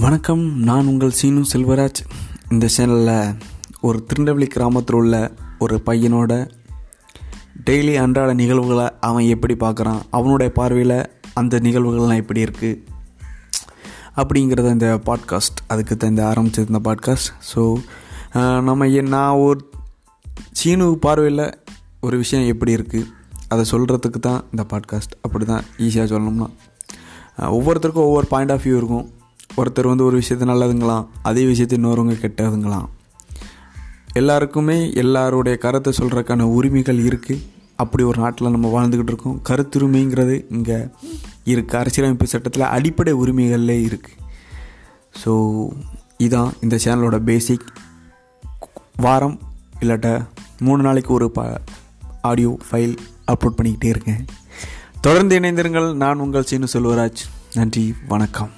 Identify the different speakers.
Speaker 1: வணக்கம். நான் உங்கள் சீனு செல்வராஜ். இந்த சேனலில் ஒரு திருநெல்வேலி கிராமத்தில் உள்ள ஒரு பையனோட டெய்லி அன்றாட நிகழ்வுகளை அவன் எப்படி பார்க்குறான் அவனுடைய பார்வையில் அந்த நிகழ்வுகள்லாம் எப்படி இருக்குது அப்படிங்கிறத இந்த பாட்காஸ்ட் அதுக்கு தான் இந்த இந்த பாட்காஸ்ட் ஸோ நம்ம என் நான் ஒரு சீனு பார்வையில் ஒரு விஷயம் எப்படி இருக்குது அதை சொல்கிறதுக்கு தான் இந்த பாட்காஸ்ட் அப்படி தான் ஈஸியாக சொல்லணும்னா ஒவ்வொருத்தருக்கும் ஒவ்வொரு பாயிண்ட் ஆஃப் வியூ இருக்கும். ஒருத்தர் வந்து ஒரு விஷயத்தை நல்லதுங்களாம் அதே விஷயத்தை இன்னொருவங்க கெட்டதுங்களாம். எல்லாருக்குமே எல்லாருடைய கருத்தை சொல்கிறதுக்கான உரிமைகள் இருக்குது அப்படி ஒரு நாட்டில் நம்ம வாழ்ந்துக்கிட்டு இருக்கோம். கருத்துரிமைங்கிறது இங்கே இருக்குது அரசியலமைப்பு சட்டத்தில் அடிப்படை உரிமைகள்லே இருக்குது ஸோ இதான் இந்த சேனலோட பேசிக் வாரம். இல்லாட்ட மூணு நாளைக்கு ஒரு ப ஆடியோ ஃபைல் அப்லோட் பண்ணிக்கிட்டே இருக்கேன். தொடர்ந்து இணைந்திருங்கள். நான் உங்கள் சீனு செல்வராஜ். நன்றி. வணக்கம்.